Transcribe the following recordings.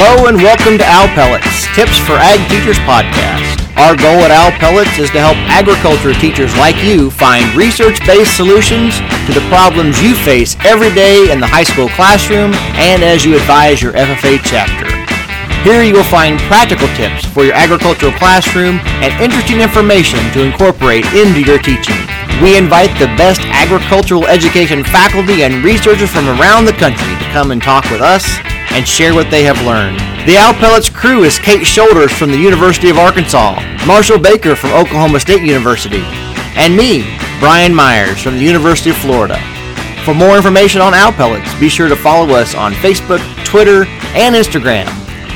Hello and welcome to Owl Pellets, Tips for Ag Teachers podcast. Our goal at Owl Pellets is to help agriculture teachers like you find research-based solutions to the problems you face every day in the high school classroom and as you advise your FFA chapter. Here you will find practical tips for your agricultural classroom and interesting information to incorporate into your teaching. We invite the best agricultural education faculty and researchers from around the country to come and talk with us and share what they have learned. The Owl Pellets crew is Kate Shoulders from the University of Arkansas, Marshall Baker from Oklahoma State University, and me, Brian Myers from the University of Florida. For more information on Owl Pellets, be sure to follow us on Facebook, Twitter, and Instagram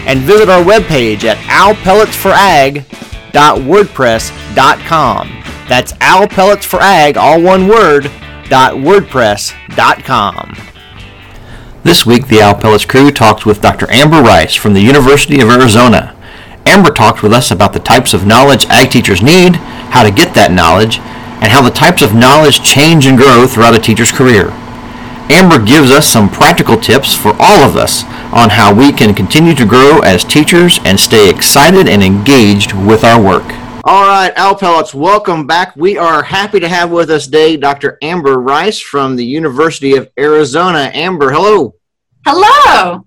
and visit our webpage at owlpelletsforag.wordpress.com. That's owlpelletsforag, all one word, .wordpress.com. This week, the Owl Pellets crew talks with Dr. Amber Rice from the University of Arizona. Amber talks with us about the types of knowledge ag teachers need, how to get that knowledge, and how the types of knowledge change and grow throughout a teacher's career. Amber gives us some practical tips for all of us on how we can continue to grow as teachers and stay excited and engaged with our work. All right, Owl Pellets, welcome back. We are happy to have with us today Dr. Amber Rice from the University of Arizona. Amber, hello. Hello.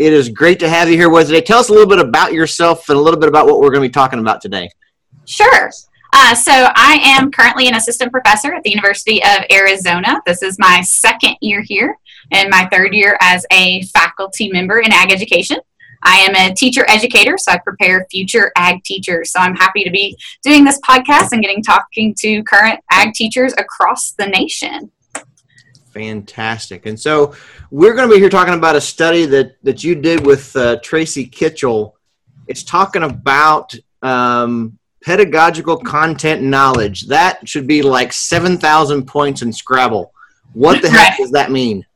It is great to have you here with us today. Tell us a little bit about yourself and a little bit about what we're going to be talking about today. Sure. Uh, so I am currently an assistant professor at the University of Arizona. This is my second year here and my third year as a faculty member in ag education. I am a teacher educator, so I prepare future ag teachers. So I'm happy to be doing this podcast and getting talking to current ag teachers across the nation. Fantastic. And so we're going to be here talking about a study that, that you did with uh, Tracy Kitchel. It's talking about um, pedagogical content knowledge. That should be like 7,000 points in Scrabble. What the heck right. does that mean?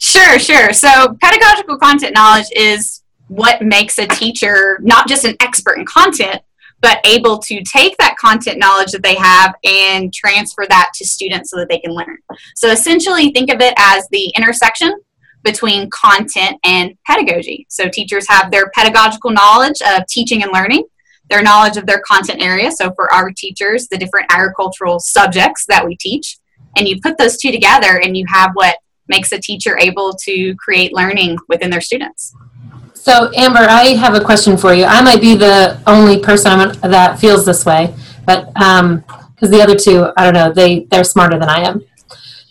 Sure, sure. So, pedagogical content knowledge is what makes a teacher not just an expert in content, but able to take that content knowledge that they have and transfer that to students so that they can learn. So, essentially, think of it as the intersection between content and pedagogy. So, teachers have their pedagogical knowledge of teaching and learning their knowledge of their content area. So for our teachers, the different agricultural subjects that we teach, and you put those two together and you have what makes a teacher able to create learning within their students. So Amber, I have a question for you. I might be the only person that feels this way, but because um, the other two, I don't know, they they're smarter than I am.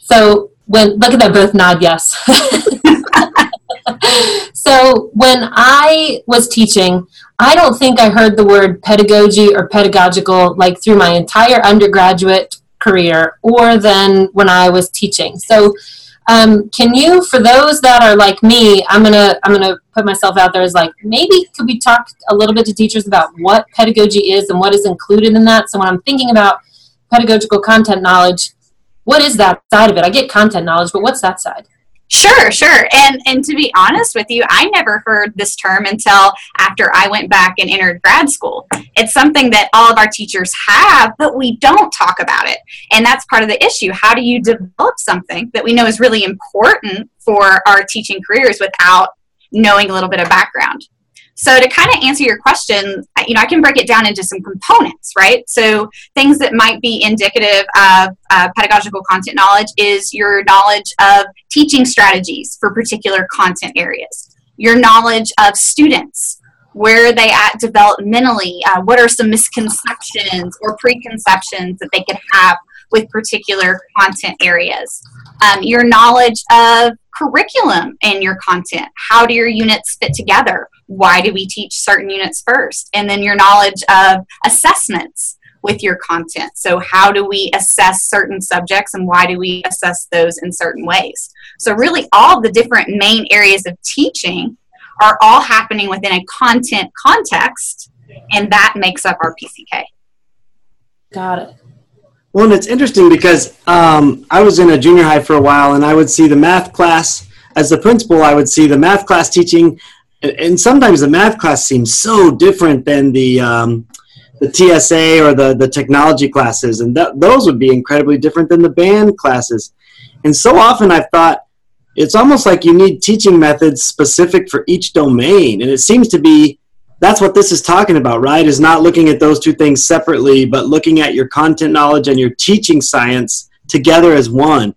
So when look at them both nod yes. so when I was teaching, I don't think I heard the word pedagogy or pedagogical like through my entire undergraduate career or then when I was teaching. So um, can you, for those that are like me, I'm gonna I'm gonna put myself out there as like maybe could we talk a little bit to teachers about what pedagogy is and what is included in that? So when I'm thinking about pedagogical content knowledge, what is that side of it? I get content knowledge, but what's that side? Sure, sure. And and to be honest with you, I never heard this term until after I went back and entered grad school. It's something that all of our teachers have, but we don't talk about it. And that's part of the issue. How do you develop something that we know is really important for our teaching careers without knowing a little bit of background? So to kind of answer your question, you know, I can break it down into some components, right? So things that might be indicative of uh, pedagogical content knowledge is your knowledge of teaching strategies for particular content areas, your knowledge of students, where are they at developmentally, uh, what are some misconceptions or preconceptions that they could have with particular content areas. Um, your knowledge of curriculum and your content. How do your units fit together? Why do we teach certain units first? And then your knowledge of assessments with your content. So, how do we assess certain subjects and why do we assess those in certain ways? So, really, all the different main areas of teaching are all happening within a content context, and that makes up our PCK. Got it. Well, and it's interesting because um, I was in a junior high for a while, and I would see the math class as the principal. I would see the math class teaching, and sometimes the math class seems so different than the um, the TSA or the the technology classes, and th- those would be incredibly different than the band classes. And so often I've thought, it's almost like you need teaching methods specific for each domain. And it seems to be that's what this is talking about, right? Is not looking at those two things separately, but looking at your content knowledge and your teaching science together as one.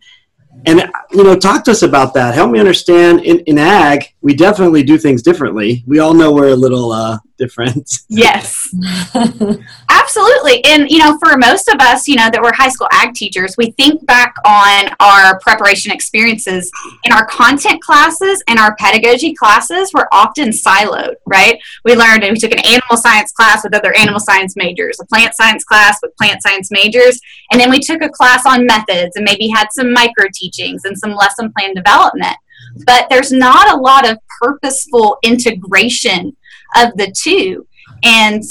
And you know, talk to us about that. Help me understand. In, in ag, we definitely do things differently. We all know we're a little uh, different. Yes, absolutely. And you know, for most of us, you know, that we're high school ag teachers, we think back on our preparation experiences in our content classes and our pedagogy classes were often siloed. Right? We learned and we took an animal science class with other animal science majors, a plant science class with plant science majors, and then we took a class on methods and maybe had some micro teachings and some lesson plan development. But there's not a lot of purposeful integration of the two. And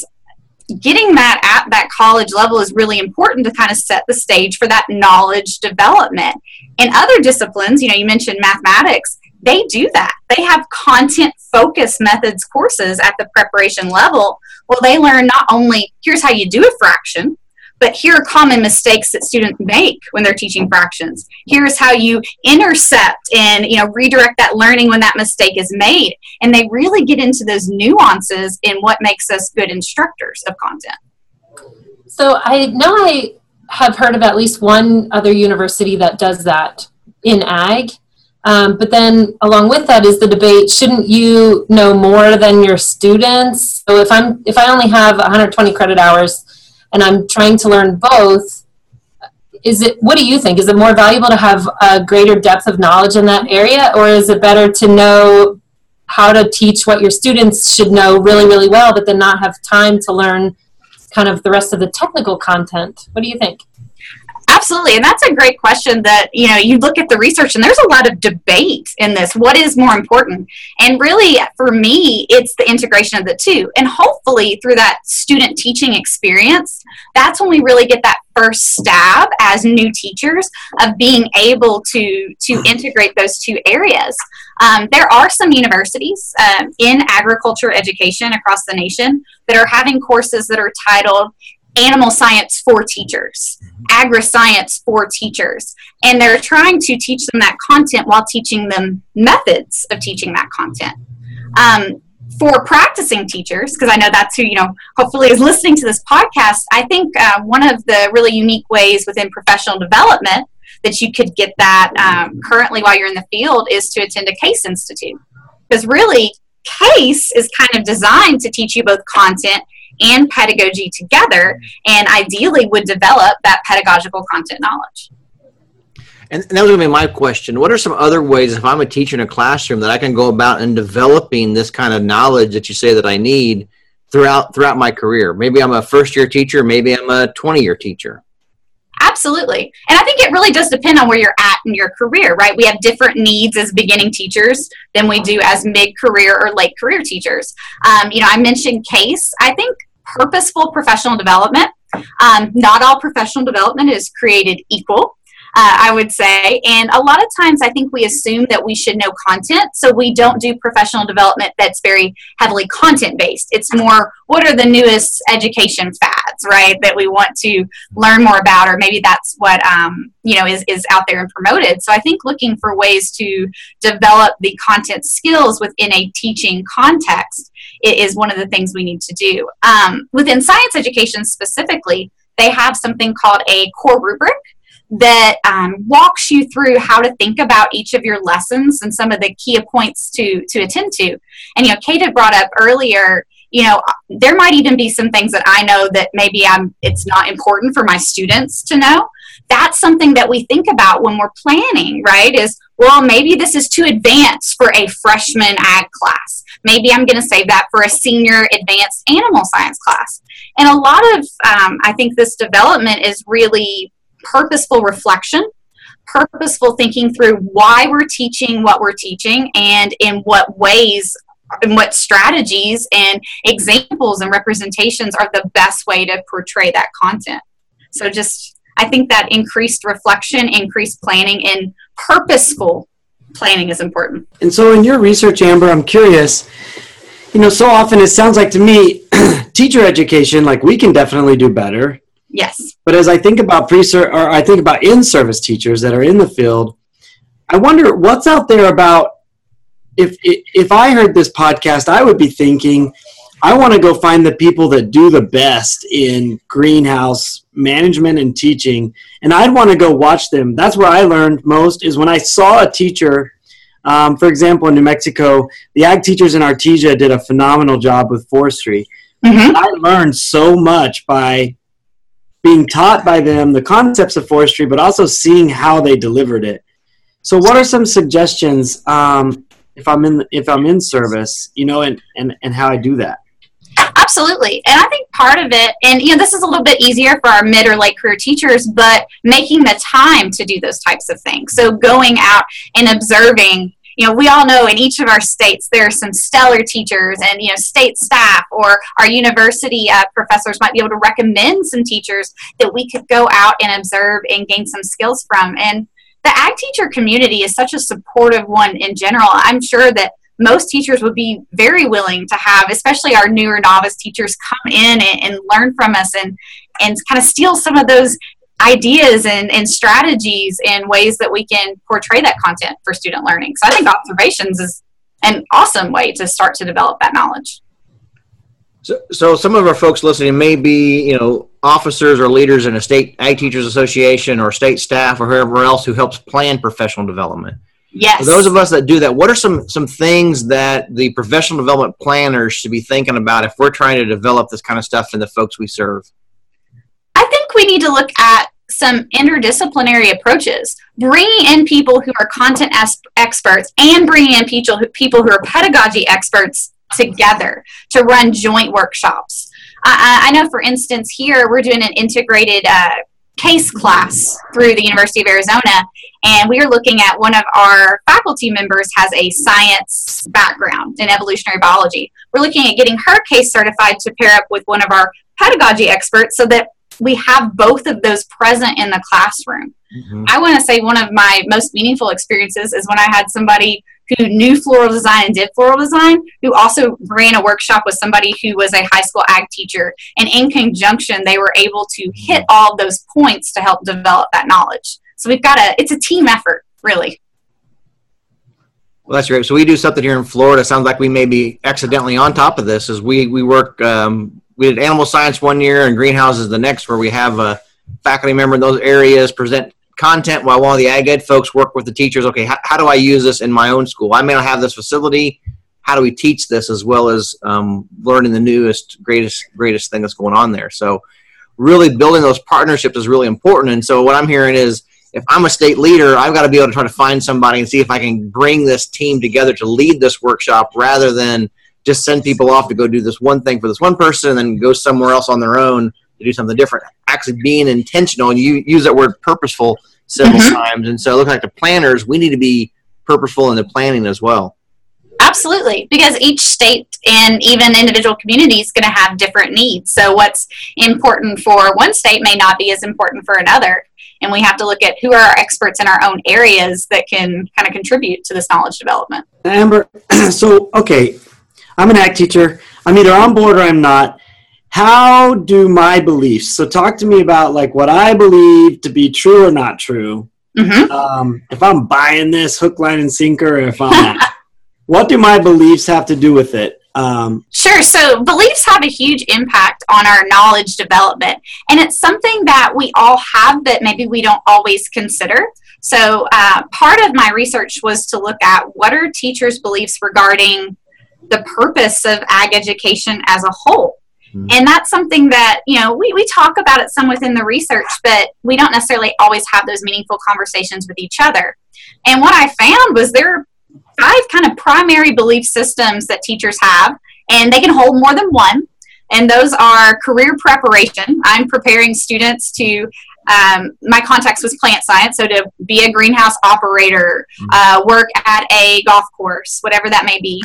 getting that at that college level is really important to kind of set the stage for that knowledge development. In other disciplines, you know, you mentioned mathematics, they do that. They have content focused methods courses at the preparation level. Well, they learn not only here's how you do a fraction, but here are common mistakes that students make when they're teaching fractions. Here's how you intercept and you know redirect that learning when that mistake is made. And they really get into those nuances in what makes us good instructors of content. So I know I have heard of at least one other university that does that in ag. Um, but then along with that is the debate shouldn't you know more than your students so if i'm if i only have 120 credit hours and I'm trying to learn both, is it what do you think? Is it more valuable to have a greater depth of knowledge in that area, or is it better to know how to teach what your students should know really, really well, but then not have time to learn kind of the rest of the technical content? What do you think? Absolutely. And that's a great question that, you know, you look at the research and there's a lot of debate in this. What is more important? And really, for me, it's the integration of the two. And hopefully, through that student teaching experience, that's when we really get that first stab as new teachers of being able to, to integrate those two areas. Um, there are some universities um, in agriculture education across the nation that are having courses that are titled animal science for teachers, agri science for teachers. And they're trying to teach them that content while teaching them methods of teaching that content. Um, for practicing teachers, because I know that's who, you know, hopefully is listening to this podcast, I think uh, one of the really unique ways within professional development that you could get that um, currently while you're in the field is to attend a CASE Institute. Because really, CASE is kind of designed to teach you both content and pedagogy together and ideally would develop that pedagogical content knowledge. And that was going to be my question. What are some other ways, if I'm a teacher in a classroom, that I can go about in developing this kind of knowledge that you say that I need throughout throughout my career? Maybe I'm a first year teacher, maybe I'm a 20 year teacher. Absolutely. And I think it really does depend on where you're at in your career, right? We have different needs as beginning teachers than we do as mid career or late career teachers. Um, you know, I mentioned CASE. I think purposeful professional development. Um, not all professional development is created equal. Uh, I would say. And a lot of times I think we assume that we should know content, so we don't do professional development that's very heavily content based. It's more what are the newest education fads, right, that we want to learn more about, or maybe that's what um, you know is, is out there and promoted. So I think looking for ways to develop the content skills within a teaching context is one of the things we need to do. Um, within science education specifically, they have something called a core rubric that um, walks you through how to think about each of your lessons and some of the key points to to attend to. And you know, Kate had brought up earlier. You know, there might even be some things that I know that maybe I'm. It's not important for my students to know. That's something that we think about when we're planning, right? Is well, maybe this is too advanced for a freshman ag class. Maybe I'm going to save that for a senior advanced animal science class. And a lot of, um, I think, this development is really purposeful reflection, purposeful thinking through why we're teaching what we're teaching and in what ways and what strategies and examples and representations are the best way to portray that content. So just I think that increased reflection, increased planning, and purposeful planning is important. And so, in your research, Amber, I'm curious. You know, so often it sounds like to me, teacher education, like we can definitely do better. Yes. But as I think about pre or I think about in-service teachers that are in the field, I wonder what's out there about if if I heard this podcast, I would be thinking, I want to go find the people that do the best in greenhouse management and teaching, and I'd want to go watch them. That's where I learned most is when I saw a teacher. Um, for example, in New Mexico, the ag teachers in Artesia did a phenomenal job with forestry. Mm-hmm. I learned so much by being taught by them the concepts of forestry, but also seeing how they delivered it. So, what are some suggestions um, if I'm in if I'm in service, you know, and and and how I do that? Absolutely, and I think part of it, and you know, this is a little bit easier for our mid or late career teachers, but making the time to do those types of things. So, going out and observing you know, we all know in each of our states there are some stellar teachers and, you know, state staff or our university uh, professors might be able to recommend some teachers that we could go out and observe and gain some skills from. And the ag teacher community is such a supportive one in general. I'm sure that most teachers would be very willing to have, especially our newer novice teachers, come in and, and learn from us and and kind of steal some of those ideas and, and strategies and ways that we can portray that content for student learning. So I think observations is an awesome way to start to develop that knowledge. So, so some of our folks listening may be, you know, officers or leaders in a state ag teachers association or state staff or whoever else who helps plan professional development. Yes. For those of us that do that, what are some some things that the professional development planners should be thinking about if we're trying to develop this kind of stuff in the folks we serve? We need to look at some interdisciplinary approaches, bringing in people who are content as- experts and bringing in people who, people who are pedagogy experts together to run joint workshops. I, I know, for instance, here we're doing an integrated uh, CASE class through the University of Arizona, and we are looking at one of our faculty members has a science background in evolutionary biology. We're looking at getting her CASE certified to pair up with one of our pedagogy experts so that we have both of those present in the classroom. Mm-hmm. I want to say one of my most meaningful experiences is when I had somebody who knew floral design and did floral design, who also ran a workshop with somebody who was a high school ag teacher. And in conjunction, they were able to hit all those points to help develop that knowledge. So we've got a, it's a team effort, really. Well, that's great. So we do something here in Florida. Sounds like we may be accidentally on top of this. As we we work um, we did animal science one year and greenhouses the next, where we have a faculty member in those areas present content while one of the ag ed folks work with the teachers. Okay, how, how do I use this in my own school? I may not have this facility. How do we teach this as well as um, learning the newest, greatest, greatest thing that's going on there? So, really building those partnerships is really important. And so, what I'm hearing is if I'm a state leader, I've got to be able to try to find somebody and see if I can bring this team together to lead this workshop rather than just send people off to go do this one thing for this one person and then go somewhere else on their own to do something different. Actually being intentional, and you use that word purposeful several mm-hmm. times. And so looking like the planners, we need to be purposeful in the planning as well. Absolutely, because each state and even individual community is going to have different needs. So, what's important for one state may not be as important for another. And we have to look at who are our experts in our own areas that can kind of contribute to this knowledge development. Amber, so, okay, I'm an ag teacher. I'm either on board or I'm not. How do my beliefs? So talk to me about like what I believe to be true or not true. Mm-hmm. Um, if I'm buying this hook, line, and sinker, if I'm not, what do my beliefs have to do with it? Um, sure. So beliefs have a huge impact on our knowledge development, and it's something that we all have that maybe we don't always consider. So uh, part of my research was to look at what are teachers' beliefs regarding the purpose of ag education as a whole. Mm-hmm. And that's something that, you know, we, we talk about it some within the research, but we don't necessarily always have those meaningful conversations with each other. And what I found was there are five kind of primary belief systems that teachers have, and they can hold more than one. And those are career preparation. I'm preparing students to um, my context was plant science, so to be a greenhouse operator, mm-hmm. uh, work at a golf course, whatever that may be.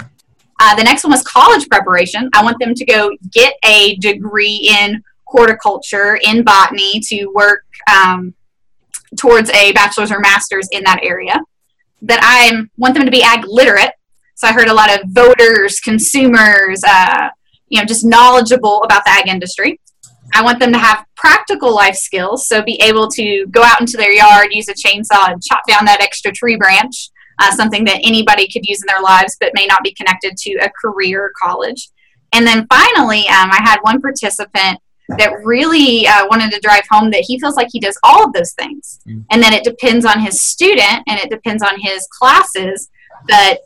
Uh, the next one was college preparation. I want them to go get a degree in horticulture, in botany, to work um, towards a bachelor's or master's in that area. That I want them to be ag literate. So I heard a lot of voters, consumers, uh, you know, just knowledgeable about the ag industry. I want them to have practical life skills, so be able to go out into their yard, use a chainsaw, and chop down that extra tree branch, uh, something that anybody could use in their lives but may not be connected to a career or college. And then finally, um, I had one participant that really uh, wanted to drive home that he feels like he does all of those things. Mm. And then it depends on his student and it depends on his classes. But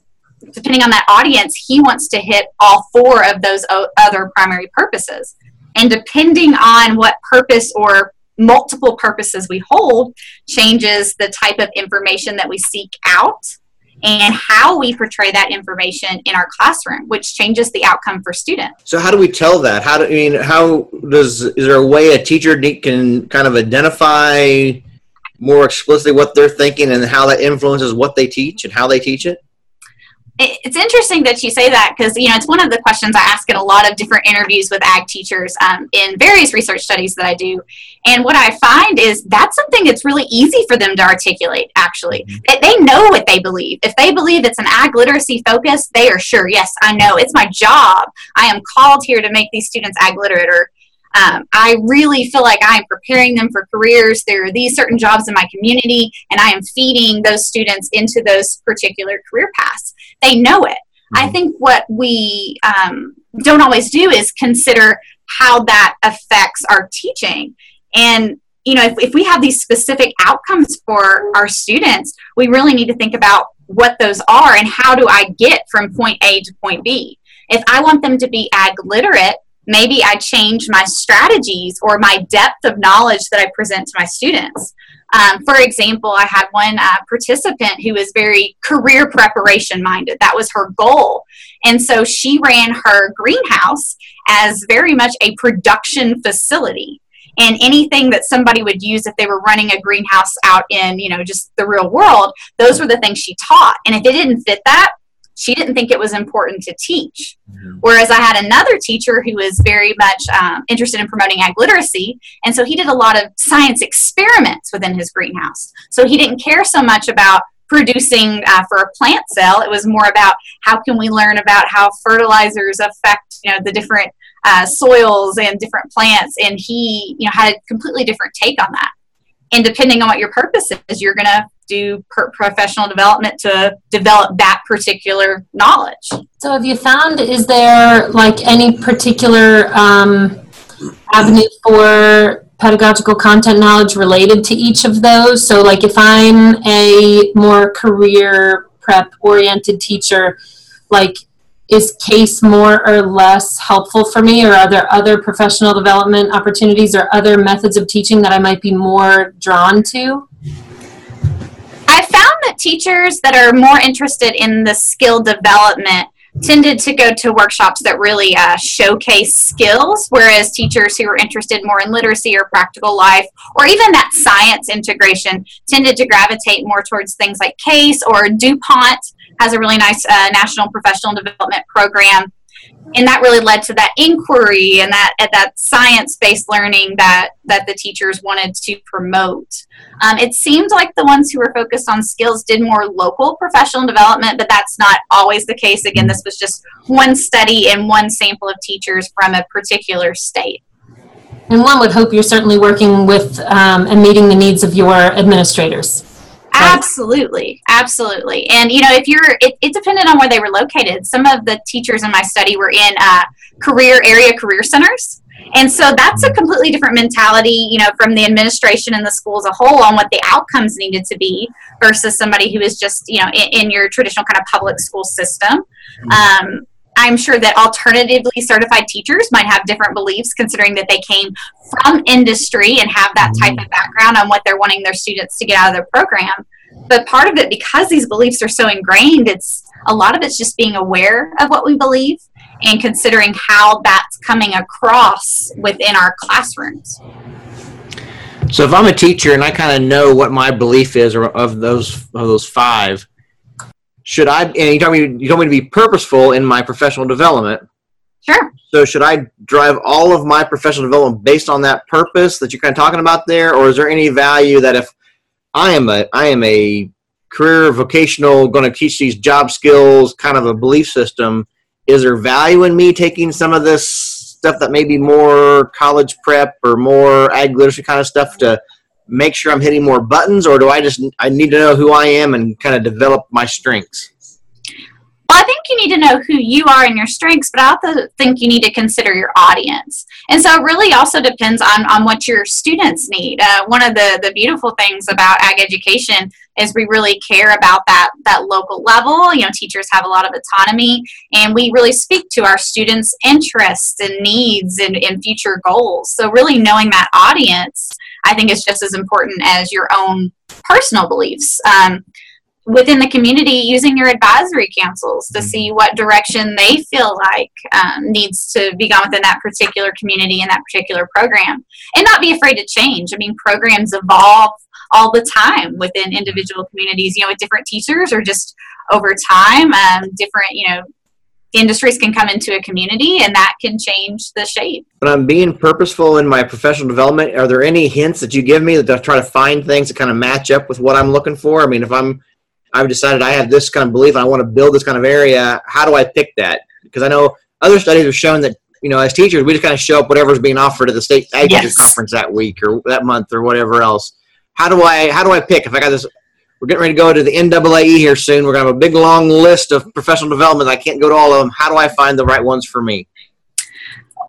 depending on that audience, he wants to hit all four of those o- other primary purposes. And depending on what purpose or multiple purposes we hold, changes the type of information that we seek out and how we portray that information in our classroom, which changes the outcome for students. So, how do we tell that? How do I mean? How does is there a way a teacher can kind of identify more explicitly what they're thinking and how that influences what they teach and how they teach it? It's interesting that you say that because you know it's one of the questions I ask in a lot of different interviews with ag teachers um, in various research studies that I do, and what I find is that's something that's really easy for them to articulate. Actually, mm-hmm. they know what they believe. If they believe it's an ag literacy focus, they are sure. Yes, I know it's my job. I am called here to make these students ag literate or um, I really feel like I'm preparing them for careers. There are these certain jobs in my community, and I am feeding those students into those particular career paths. They know it. Mm-hmm. I think what we um, don't always do is consider how that affects our teaching. And you know, if, if we have these specific outcomes for our students, we really need to think about what those are and how do I get from point A to point B. If I want them to be ag literate, maybe I change my strategies or my depth of knowledge that I present to my students. Um, for example, I had one uh, participant who was very career preparation minded. That was her goal. And so she ran her greenhouse as very much a production facility. And anything that somebody would use if they were running a greenhouse out in, you know, just the real world, those were the things she taught. And if it didn't fit that, she didn't think it was important to teach. Mm-hmm. Whereas I had another teacher who was very much um, interested in promoting ag literacy, and so he did a lot of science experiments within his greenhouse. So he didn't care so much about producing uh, for a plant cell. It was more about how can we learn about how fertilizers affect you know the different uh, soils and different plants, and he you know had a completely different take on that. And depending on what your purpose is, you're going to do professional development to develop that particular knowledge. So, have you found is there like any particular um, avenue for pedagogical content knowledge related to each of those? So, like if I'm a more career prep oriented teacher, like is CASE more or less helpful for me or are there other professional development opportunities or other methods of teaching that i might be more drawn to? I found that teachers that are more interested in the skill development tended to go to workshops that really uh, showcase skills, whereas teachers who are interested more in literacy or practical life, or even that science integration, tended to gravitate more towards things like CASE or DuPont has a really nice uh, national professional development program and that really led to that inquiry and that that science-based learning that that the teachers wanted to promote. Um, it seemed like the ones who were focused on skills did more local professional development, but that's not always the case. Again, this was just one study and one sample of teachers from a particular state. And one would hope you're certainly working with um, and meeting the needs of your administrators. Absolutely, absolutely. And you know, if you're, it, it, depended on where they were located. Some of the teachers in my study were in uh, career area career centers, and so that's a completely different mentality, you know, from the administration and the school as a whole on what the outcomes needed to be versus somebody who is just, you know, in, in your traditional kind of public school system. Um, I'm sure that alternatively certified teachers might have different beliefs considering that they came from industry and have that type mm-hmm. of background on what they're wanting their students to get out of their program. But part of it, because these beliefs are so ingrained, it's a lot of it's just being aware of what we believe and considering how that's coming across within our classrooms. So if I'm a teacher and I kind of know what my belief is of those of those five, should I? And you told me you told me to be purposeful in my professional development. Sure. So should I drive all of my professional development based on that purpose that you're kind of talking about there, or is there any value that if I am a I am a career vocational going to teach these job skills kind of a belief system is there value in me taking some of this stuff that may be more college prep or more ag literacy kind of stuff to make sure I'm hitting more buttons, or do I just I need to know who I am and kind of develop my strengths? You need to know who you are and your strengths, but I also think you need to consider your audience. And so it really also depends on, on what your students need. Uh, one of the, the beautiful things about ag education is we really care about that, that local level. You know, teachers have a lot of autonomy, and we really speak to our students' interests and needs and, and future goals. So really knowing that audience, I think is just as important as your own personal beliefs. Um, within the community using your advisory councils to see what direction they feel like um, needs to be gone within that particular community and that particular program and not be afraid to change i mean programs evolve all the time within individual communities you know with different teachers or just over time um, different you know industries can come into a community and that can change the shape. but I'm being purposeful in my professional development, are there any hints that you give me that I try to find things that kind of match up with what I'm looking for? I mean, if I'm I've decided I have this kind of belief and I want to build this kind of area. How do I pick that? Because I know other studies have shown that you know as teachers we just kind of show up whatever's being offered at the state ag yes. conference that week or that month or whatever else. How do I how do I pick if I got this? We're getting ready to go to the NAAE here soon. We're gonna have a big long list of professional development. I can't go to all of them. How do I find the right ones for me?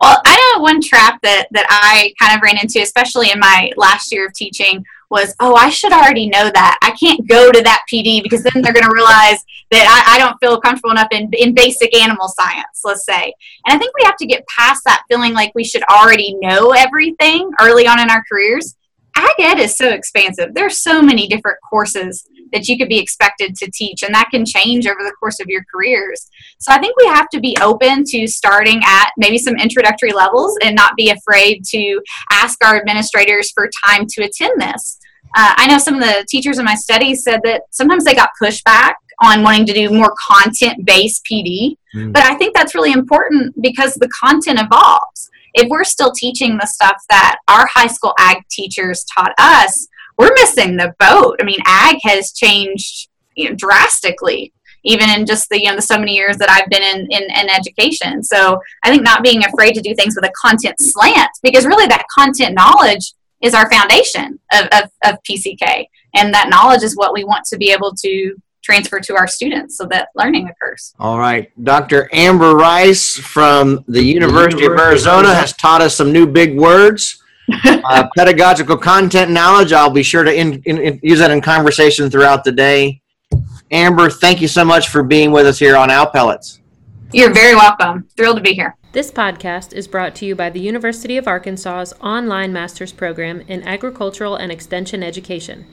Well, I know one trap that that I kind of ran into, especially in my last year of teaching, was, oh, I should already know that. I can't go to that PD because then they're going to realize that I, I, don't feel comfortable enough in, in basic animal science, let's say. And I think we have to get past that feeling like we should already know everything early on in our careers. Ag Ed is so expansive. There's so many different courses that you could be expected to teach, and that can change over the course of your careers. So I think we have to be open to starting at maybe some introductory levels and not be afraid to ask our administrators for time to attend this. Uh, I know some of the teachers in my study said that sometimes they got pushback on wanting to do more content based PD, mm. but I think that's really important because the content evolves. If we're still teaching the stuff that our high school ag teachers taught us, we're missing the boat. I mean, ag has changed you know, drastically, even in just the you know the so many years that I've been in, in, in education. So I think not being afraid to do things with a content slant, because really that content knowledge is our foundation of, of, of PCK, and that knowledge is what we want to be able to transfer to our students so that learning occurs. All right. Dr. Amber Rice from the University, University of Arizona has taught us some new big words uh, pedagogical content knowledge. I'll be sure to in, in, in, use that in conversation throughout the day. Amber, thank you so much for being with us here on Owl Pellets. You're very welcome. Thrilled to be here. This podcast is brought to you by the University of Arkansas's online master's program in agricultural and extension education.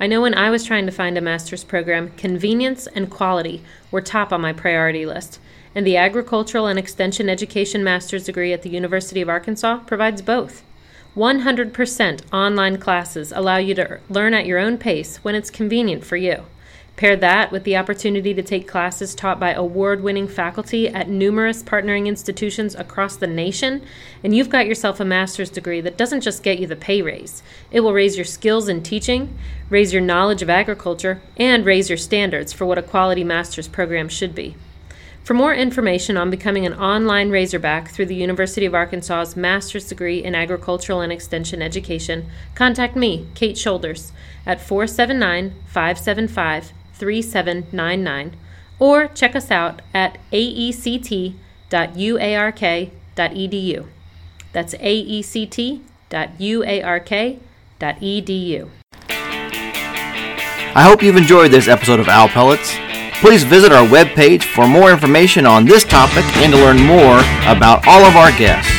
I know when I was trying to find a master's program, convenience and quality were top on my priority list, and the Agricultural and Extension Education master's degree at the University of Arkansas provides both. 100% online classes allow you to learn at your own pace when it's convenient for you. Pair that with the opportunity to take classes taught by award winning faculty at numerous partnering institutions across the nation, and you've got yourself a master's degree that doesn't just get you the pay raise. It will raise your skills in teaching, raise your knowledge of agriculture, and raise your standards for what a quality master's program should be. For more information on becoming an online Razorback through the University of Arkansas's master's degree in agricultural and extension education, contact me, Kate Shoulders, at 479 575 3799 or check us out at aect.uark.edu. That's aect.uark.edu. I hope you've enjoyed this episode of Owl Pellets. Please visit our webpage for more information on this topic and to learn more about all of our guests.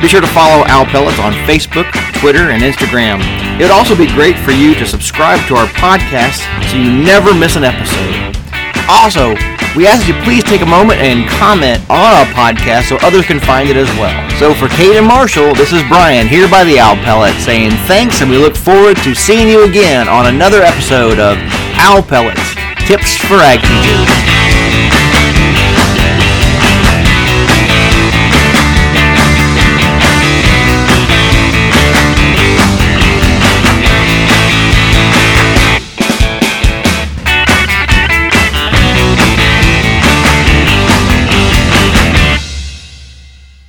Be sure to follow Owl Pellets on Facebook, Twitter, and Instagram. It would also be great for you to subscribe to our podcast so you never miss an episode. Also, we ask you please take a moment and comment on our podcast so others can find it as well. So for Kate and Marshall, this is Brian here by the Owl Pellet saying thanks and we look forward to seeing you again on another episode of Owl Pellets tips for ag teachers.